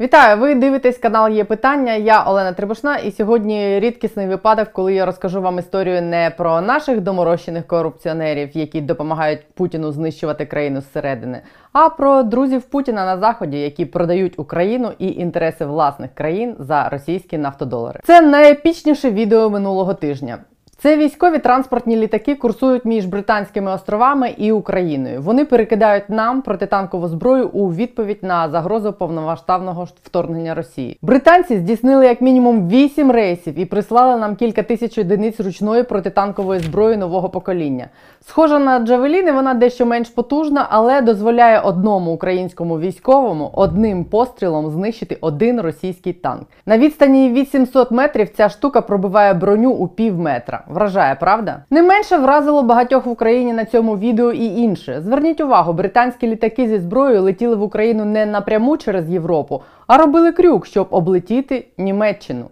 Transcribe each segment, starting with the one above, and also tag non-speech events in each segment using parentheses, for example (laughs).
Вітаю! Ви дивитесь канал Є питання. Я Олена Трибушна, і сьогодні рідкісний випадок, коли я розкажу вам історію не про наших доморощених корупціонерів, які допомагають Путіну знищувати країну зсередини, а про друзів Путіна на заході, які продають Україну і інтереси власних країн за російські нафтодолари. Це найепічніше відео минулого тижня. Це військові транспортні літаки курсують між Британськими островами і Україною. Вони перекидають нам протитанкову зброю у відповідь на загрозу повномасштабного вторгнення Росії. Британці здійснили як мінімум 8 рейсів і прислали нам кілька тисяч одиниць ручної протитанкової зброї нового покоління. Схожа на Джавеліни, вона дещо менш потужна, але дозволяє одному українському військовому одним пострілом знищити один російський танк. На відстані 800 метрів ця штука пробиває броню у пів метра. Вражає, правда? Не менше вразило багатьох в Україні на цьому відео і інше. Зверніть увагу, британські літаки зі зброєю летіли в Україну не напряму через Європу, а робили крюк, щоб облетіти Німеччину.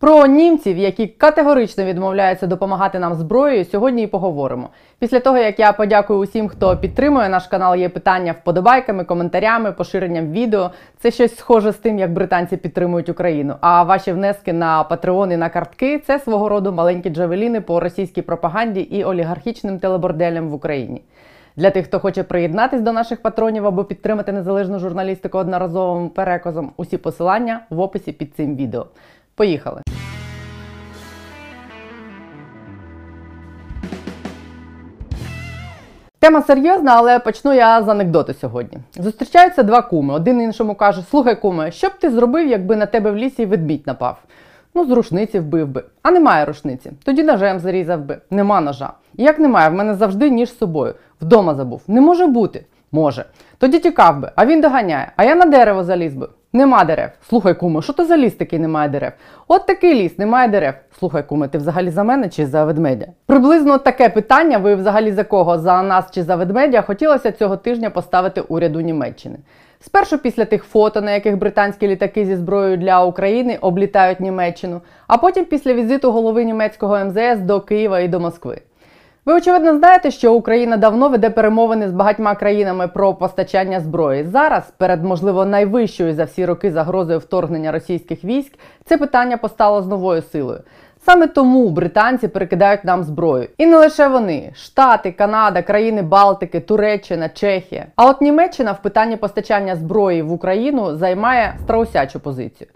Про німців, які категорично відмовляються допомагати нам зброєю, сьогодні і поговоримо. Після того, як я подякую усім, хто підтримує наш канал, є питання вподобайками, коментарями, поширенням відео. Це щось схоже з тим, як британці підтримують Україну. А ваші внески на патреони на картки це свого роду маленькі джавеліни по російській пропаганді і олігархічним телеборделям в Україні. Для тих, хто хоче приєднатись до наших патронів або підтримати незалежну журналістику одноразовим переказом, усі посилання в описі під цим відео. Поїхали! Тема серйозна, але почну я з анекдоту сьогодні. Зустрічаються два куми. Один іншому каже: Слухай, куме, що б ти зробив, якби на тебе в лісі ведмідь напав? Ну, з рушниці вбив би. А немає рушниці. Тоді ножем зарізав би. Нема ножа. І як немає, в мене завжди ніж з собою. Вдома забув. Не може бути. Може. Тоді тікав би, а він доганяє, а я на дерево заліз би. Нема дерев. Слухай, куме, що то за ліс такий немає дерев? От такий ліс, немає дерев. Слухай, куме, ти взагалі за мене чи за ведмедя? Приблизно таке питання, ви взагалі за кого? За нас чи за ведмедя, хотілося цього тижня поставити уряду Німеччини. Спершу після тих фото, на яких британські літаки зі зброєю для України облітають Німеччину, а потім після візиту голови німецького МЗС до Києва і до Москви. Ви, очевидно, знаєте, що Україна давно веде перемовини з багатьма країнами про постачання зброї. Зараз, перед можливо найвищою за всі роки загрозою вторгнення російських військ, це питання постало з новою силою. Саме тому британці перекидають нам зброю. І не лише вони: Штати, Канада, країни Балтики, Туреччина, Чехія. А от Німеччина в питанні постачання зброї в Україну займає страусячу позицію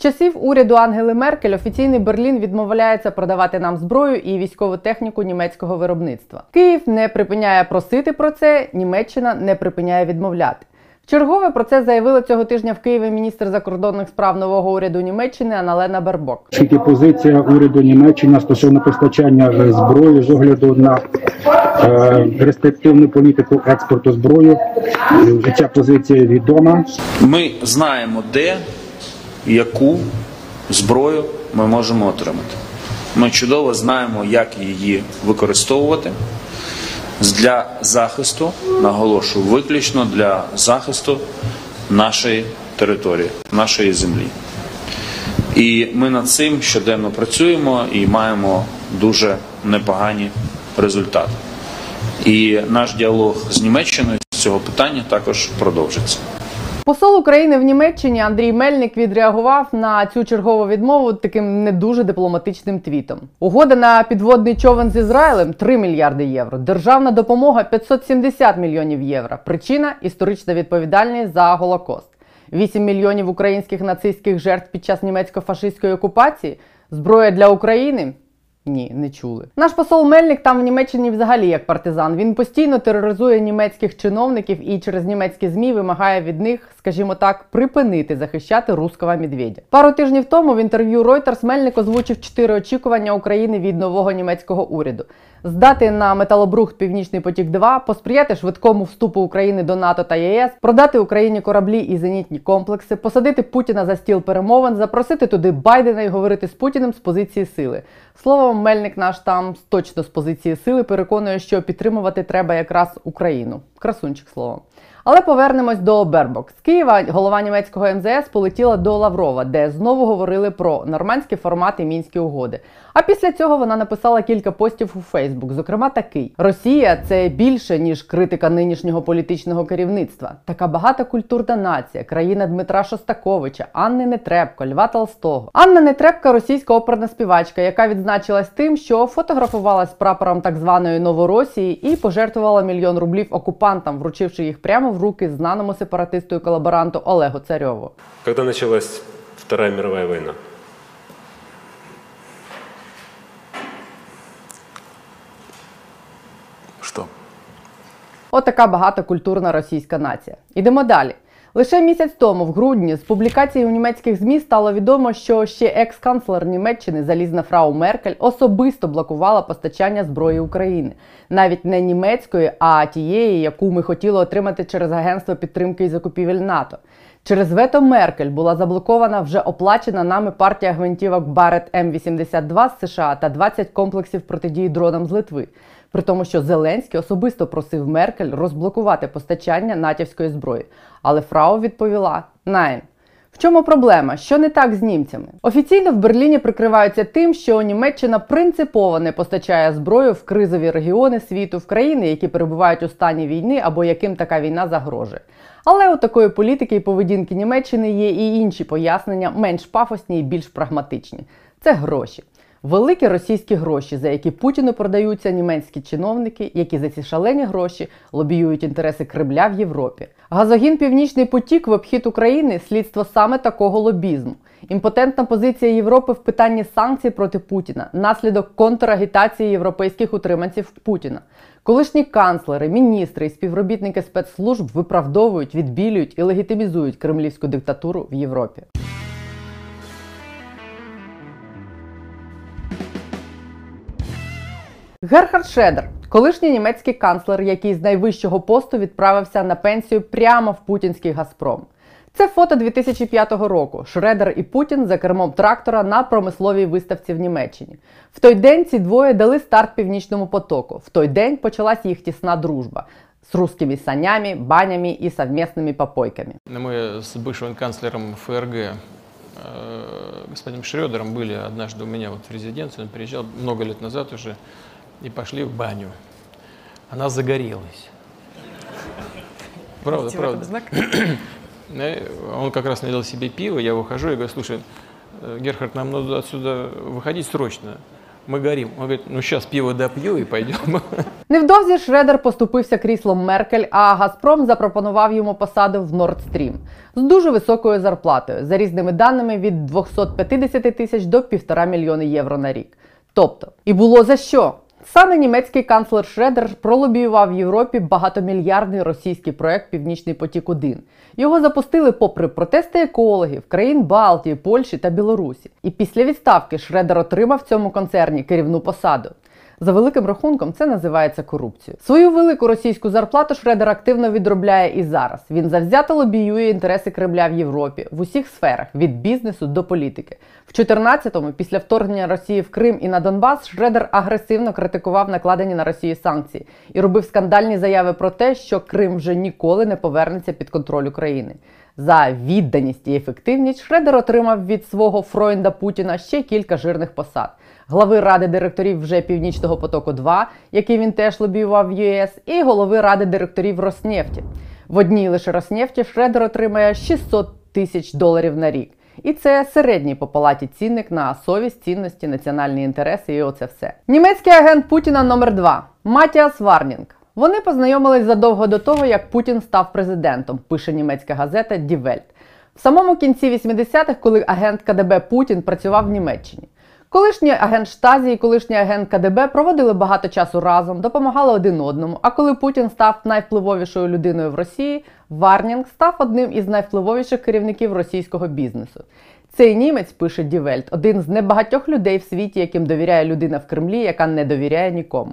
часів уряду Ангели Меркель офіційний Берлін відмовляється продавати нам зброю і військову техніку німецького виробництва. Київ не припиняє просити про це, Німеччина не припиняє відмовляти. Чергове про це заявила цього тижня в Києві міністр закордонних справ нового уряду Німеччини Аналена Бербок. Скільки позиція уряду Німеччини стосовно постачання е, зброї з огляду на е, рестриктивну політику експорту зброї? Ця позиція відома. Ми знаємо, де яку зброю ми можемо отримати. Ми чудово знаємо, як її використовувати для захисту, наголошую, виключно для захисту нашої території, нашої землі. І ми над цим щоденно працюємо і маємо дуже непогані результати. І наш діалог з Німеччиною з цього питання також продовжиться. Посол України в Німеччині Андрій Мельник відреагував на цю чергову відмову таким не дуже дипломатичним твітом. Угода на підводний човен з Ізраїлем 3 мільярди євро. Державна допомога 570 мільйонів євро. Причина історична відповідальність за Голокост. 8 мільйонів українських нацистських жертв під час німецько-фашистської окупації. Зброя для України. Ні, не чули. Наш посол Мельник там в Німеччині взагалі як партизан. Він постійно тероризує німецьких чиновників і через німецькі змі вимагає від них, скажімо так, припинити захищати руского медведя. Пару тижнів тому в інтерв'ю Reuters Мельник озвучив чотири очікування України від нового німецького уряду здати на металобрухт Північний потік, 2 посприяти швидкому вступу України до НАТО та ЄС, продати Україні кораблі і зенітні комплекси, посадити Путіна за стіл перемовин, запросити туди Байдена і говорити з Путіним з позиції сили. Словом, Мельник наш там точно з позиції сили переконує, що підтримувати треба якраз Україну. Красунчик словом. Але повернемось до Бербок. З Києва голова німецького МЗС полетіла до Лаврова, де знову говорили про нормандський формат і мінські угоди. А після цього вона написала кілька постів у Фейсбук, зокрема такий: Росія це більше ніж критика нинішнього політичного керівництва. Така багата культурна нація, країна Дмитра Шостаковича, Анни Нетребко, Льва Толстого. Анна Нетребка російська оперна співачка, яка відзначилась тим, що фотографувалась прапором так званої Новоросії і пожертвувала мільйон рублів окупантам, вручивши їх прямо в руки знаному сепаратисту і колаборанту Олегу Царьову. Коли почалась Вторая мировая война? Что? Отака багатокультурна російська нація. Ідемо далі. Лише місяць тому, в грудні, з публікації у німецьких ЗМІ стало відомо, що ще екс-канцлер Німеччини залізна фрау Меркель особисто блокувала постачання зброї України, навіть не німецької, а тієї, яку ми хотіли отримати через агентство підтримки і закупівель НАТО. Через вето Меркель була заблокована вже оплачена нами партія гвинтівок Барет М82 з США та 20 комплексів протидії дронам з Литви. При тому, що Зеленський особисто просив Меркель розблокувати постачання натівської зброї. Але Фрау відповіла: Найн. В чому проблема? Що не так з німцями? Офіційно в Берліні прикриваються тим, що Німеччина принципово не постачає зброю в кризові регіони світу, в країни, які перебувають у стані війни або яким така війна загрожує. Але у такої політики і поведінки Німеччини є і інші пояснення, менш пафосні і більш прагматичні. Це гроші. Великі російські гроші, за які Путіну продаються німецькі чиновники, які за ці шалені гроші лобіюють інтереси Кремля в Європі. Газогін Північний потік в обхід України слідство саме такого лобізму. Імпотентна позиція Європи в питанні санкцій проти Путіна, наслідок контрагітації європейських утриманців Путіна. Колишні канцлери, міністри і співробітники спецслужб виправдовують, відбілюють і легітимізують кремлівську диктатуру в Європі. Герхард Шредер, колишній німецький канцлер, який з найвищого посту відправився на пенсію прямо в путінський Газпром. Це фото 2005 року. Шредер і Путін за кермом трактора на промисловій виставці в Німеччині. В той день ці двоє дали старт північному потоку. В той день почалась їх тісна дружба з русскими санями, банями і совместними попойками. Мы с бывшим канцлером ФРГ э, господином Шредером были однажды у меня вот в резиденции, он приезжал много лет назад уже, и пошли в баню. Она загорелась. Правда, правда. (clears throat) Э, Он как раз налил себе пиво, я выхожу и говорю, слушай, э, Герхард, нам надо отсюда выходить срочно. Мы горим. Он говорит, ну сейчас пиво допью и пойдем. (laughs) Невдовзі Шредер поступився кріслом Меркель, а Газпром запропонував йому посаду в Nord Stream з дуже високою зарплатою, за різними даними від 250 тисяч до 1,5 мільйони євро на рік. Тобто, і було за що? Саме німецький канцлер Шредер пролобіював в Європі багатомільярдний російський проект Північний потік 1 Його запустили попри протести екологів, країн Балтії, Польщі та Білорусі. І після відставки Шредер отримав в цьому концерні керівну посаду. За великим рахунком, це називається корупцією. Свою велику російську зарплату Шредер активно відробляє і зараз. Він завзято лобіює інтереси Кремля в Європі в усіх сферах від бізнесу до політики. В 14-му, після вторгнення Росії в Крим і на Донбас, Шредер агресивно критикував накладені на Росію санкції і робив скандальні заяви про те, що Крим вже ніколи не повернеться під контроль України. За відданість і ефективність Шредер отримав від свого Фройнда Путіна ще кілька жирних посад. Глави ради директорів вже Північного потоку 2 який він теж лобіював в ЄС, і голови ради директорів Роснефті. В одній лише Роснефті Шредер отримає 600 тисяч доларів на рік. І це середній по палаті цінник на совість, цінності, національні інтереси і оце все. Німецький агент Путіна номер 2 Матіас Варнінг. Вони познайомились задовго до того, як Путін став президентом, пише німецька газета Welt. В самому кінці 80-х, коли агент КДБ Путін працював в Німеччині. Колишній агент Штазі і колишній агент КДБ проводили багато часу разом, допомагали один одному. А коли Путін став найвпливовішою людиною в Росії, Варніг став одним із найвпливовіших керівників російського бізнесу. Цей німець пише Die Welt, один з небагатьох людей в світі, яким довіряє людина в Кремлі, яка не довіряє нікому.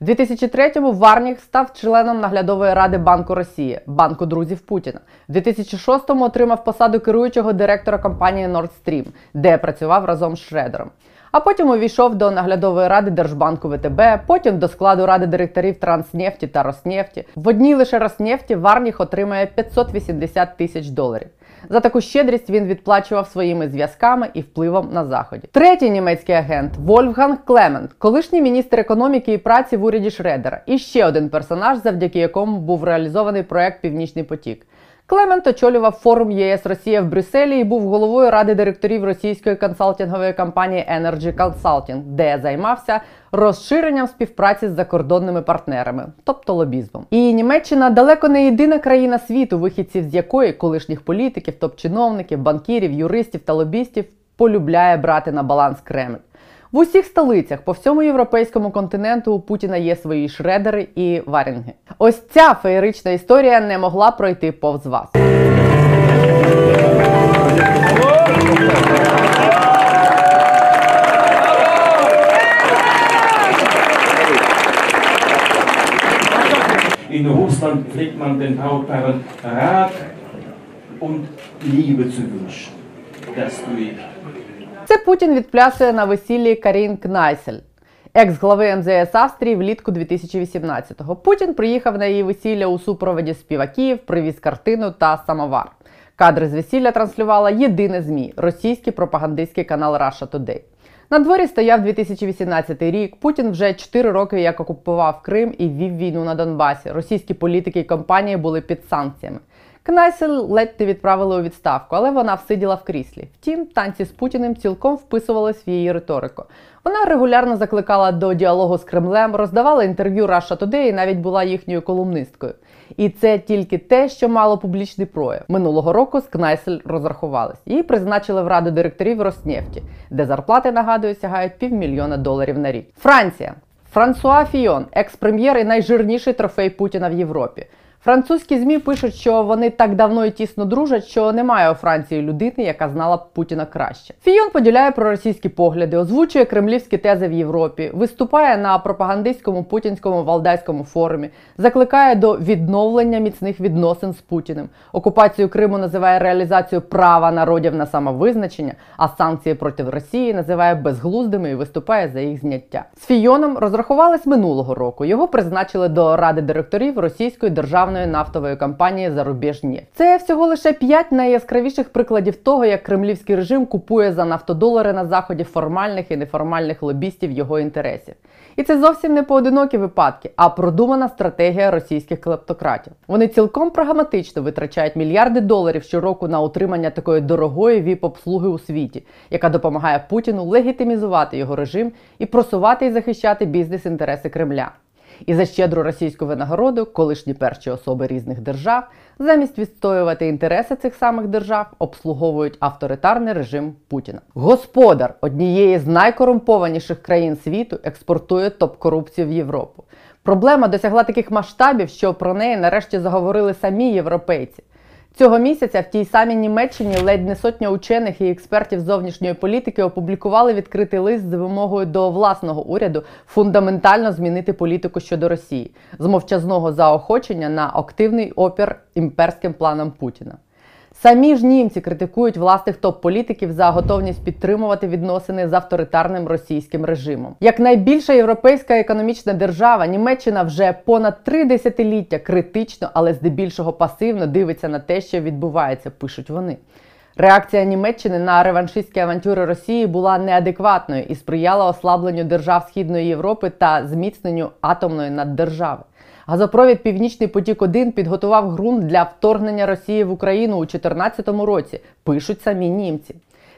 В 2003-му Варніг став членом наглядової ради Банку Росії, банку друзів Путіна. В 2006-му отримав посаду керуючого директора компанії Nord Stream, де працював разом з Шредером. А потім увійшов до наглядової ради Держбанку ВТБ, потім до складу ради директорів Транснефті та Роснефті. В одній лише Роснефті Варніг отримає 580 тисяч доларів. За таку щедрість він відплачував своїми зв'язками і впливом на заході. Третій німецький агент Вольфганг Клемент, колишній міністр економіки і праці в уряді Шредера, і ще один персонаж, завдяки якому був реалізований проект Північний потік. Клемент очолював форум ЄС Росія в Брюсселі і був головою ради директорів російської консалтингової компанії Energy Consulting, де займався розширенням співпраці з закордонними партнерами, тобто лобізмом. І Німеччина далеко не єдина країна світу, вихідців з якої колишніх політиків, топ-чиновників, банкірів, юристів та лобістів полюбляє брати на баланс Кремль. В усіх столицях по всьому європейському континенту у Путіна є свої шредери і варінги. Ось ця феєрична історія не могла пройти повз вас. In Russland pflegt man den Brautpaaren Rat und Liebe zu wünschen. Das tue. Це Путін відплясує на весіллі Карін Кнайсель, екс-глави МЗС Австрії влітку 2018-го. Путін приїхав на її весілля у супроводі співаків, привіз картину та самовар. Кадри з весілля транслювала єдине ЗМІ російський пропагандистський канал Russia Today. На дворі стояв 2018 рік. Путін вже 4 роки як окупував Крим і вів війну на Донбасі. Російські політики і компанії були під санкціями. Кнайсель ледь не відправили у відставку, але вона всиділа в кріслі. Втім, танці з Путіним цілком вписувались в її риторику. Вона регулярно закликала до діалогу з Кремлем, роздавала інтерв'ю Russia Today і навіть була їхньою колумнисткою. І це тільки те, що мало публічний прояв. Минулого року з Кнайсель розрахувались. Її призначили в раду директорів Роснефті, де зарплати, нагадую, сягають півмільйона доларів на рік. Франція. Франсуа Фіон, екс-прем'єр і найжирніший трофей Путіна в Європі. Французькі змі пишуть, що вони так давно і тісно дружать, що немає у Франції людини, яка знала б Путіна краще. Фійон поділяє проросійські погляди, озвучує кремлівські тези в Європі, виступає на пропагандистському путінському валдайському форумі, закликає до відновлення міцних відносин з Путіним. Окупацію Криму називає реалізацію права народів на самовизначення, а санкції проти Росії називає безглуздими і виступає за їх зняття. З Фійоном розрахувались минулого року. Його призначили до ради директорів російської державної нафтової компанії Зарубіжні. Це всього лише п'ять найяскравіших прикладів того, як кремлівський режим купує за нафтодолари на заході формальних і неформальних лобістів його інтересів. І це зовсім не поодинокі випадки, а продумана стратегія російських клептократів. Вони цілком прагматично витрачають мільярди доларів щороку на утримання такої дорогої віп-обслуги у світі, яка допомагає Путіну легітимізувати його режим і просувати і захищати бізнес-інтереси Кремля. І за щедру російську винагороду колишні перші особи різних держав, замість відстоювати інтереси цих самих держав, обслуговують авторитарний режим Путіна. Господар однієї з найкорумпованіших країн світу експортує топ-корупцію в Європу. Проблема досягла таких масштабів, що про неї нарешті заговорили самі європейці. Цього місяця в тій самій Німеччині ледь не сотня учених і експертів зовнішньої політики опублікували відкритий лист з вимогою до власного уряду фундаментально змінити політику щодо Росії з мовчазного заохочення на активний опір імперським планам Путіна. Самі ж німці критикують власних топ-політиків за готовність підтримувати відносини з авторитарним російським режимом. Як найбільша європейська економічна держава, Німеччина вже понад три десятиліття критично, але здебільшого пасивно дивиться на те, що відбувається, пишуть вони. Реакція Німеччини на реваншистські авантюри Росії була неадекватною і сприяла ослабленню держав Східної Європи та зміцненню атомної наддержави. Газопровід Північний потік 1 підготував ґрунт для вторгнення Росії в Україну у 2014 році, пишуть самі німці.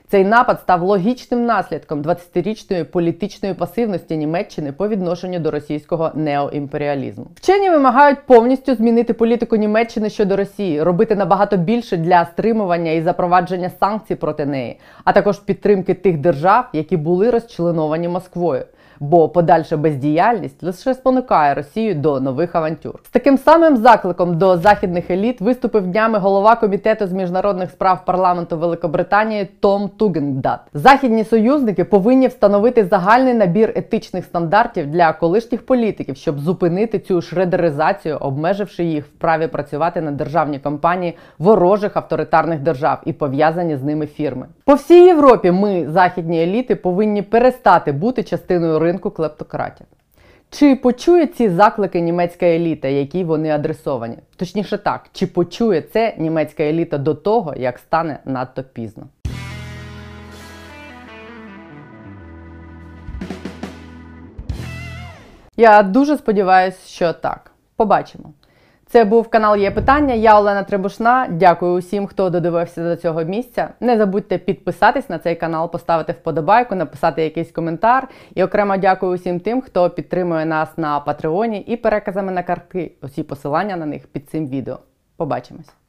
Цей напад став логічним наслідком 20-річної політичної пасивності Німеччини по відношенню до російського неоімперіалізму. Вчені вимагають повністю змінити політику Німеччини щодо Росії, робити набагато більше для стримування і запровадження санкцій проти неї, а також підтримки тих держав, які були розчленовані Москвою. Бо подальша бездіяльність лише спонукає Росію до нових авантюр. З таким самим закликом до західних еліт виступив днями голова комітету з міжнародних справ парламенту Великобританії Том Тугендат. Західні союзники повинні встановити загальний набір етичних стандартів для колишніх політиків, щоб зупинити цю шредеризацію, обмеживши їх в праві працювати на державні компанії ворожих авторитарних держав і пов'язані з ними фірми. По всій Європі ми, західні еліти, повинні перестати бути частиною ринку клептократів. Чи почує ці заклики німецька еліта, які вони адресовані? Точніше так, чи почує це німецька еліта до того, як стане надто пізно? Я дуже сподіваюся, що так. Побачимо. Це був канал Є Питання. Я Олена Требушна. Дякую усім, хто додивився до цього місця. Не забудьте підписатись на цей канал, поставити вподобайку, написати якийсь коментар. І окремо дякую усім тим, хто підтримує нас на Патреоні і переказами на картки. Усі посилання на них під цим відео. Побачимось!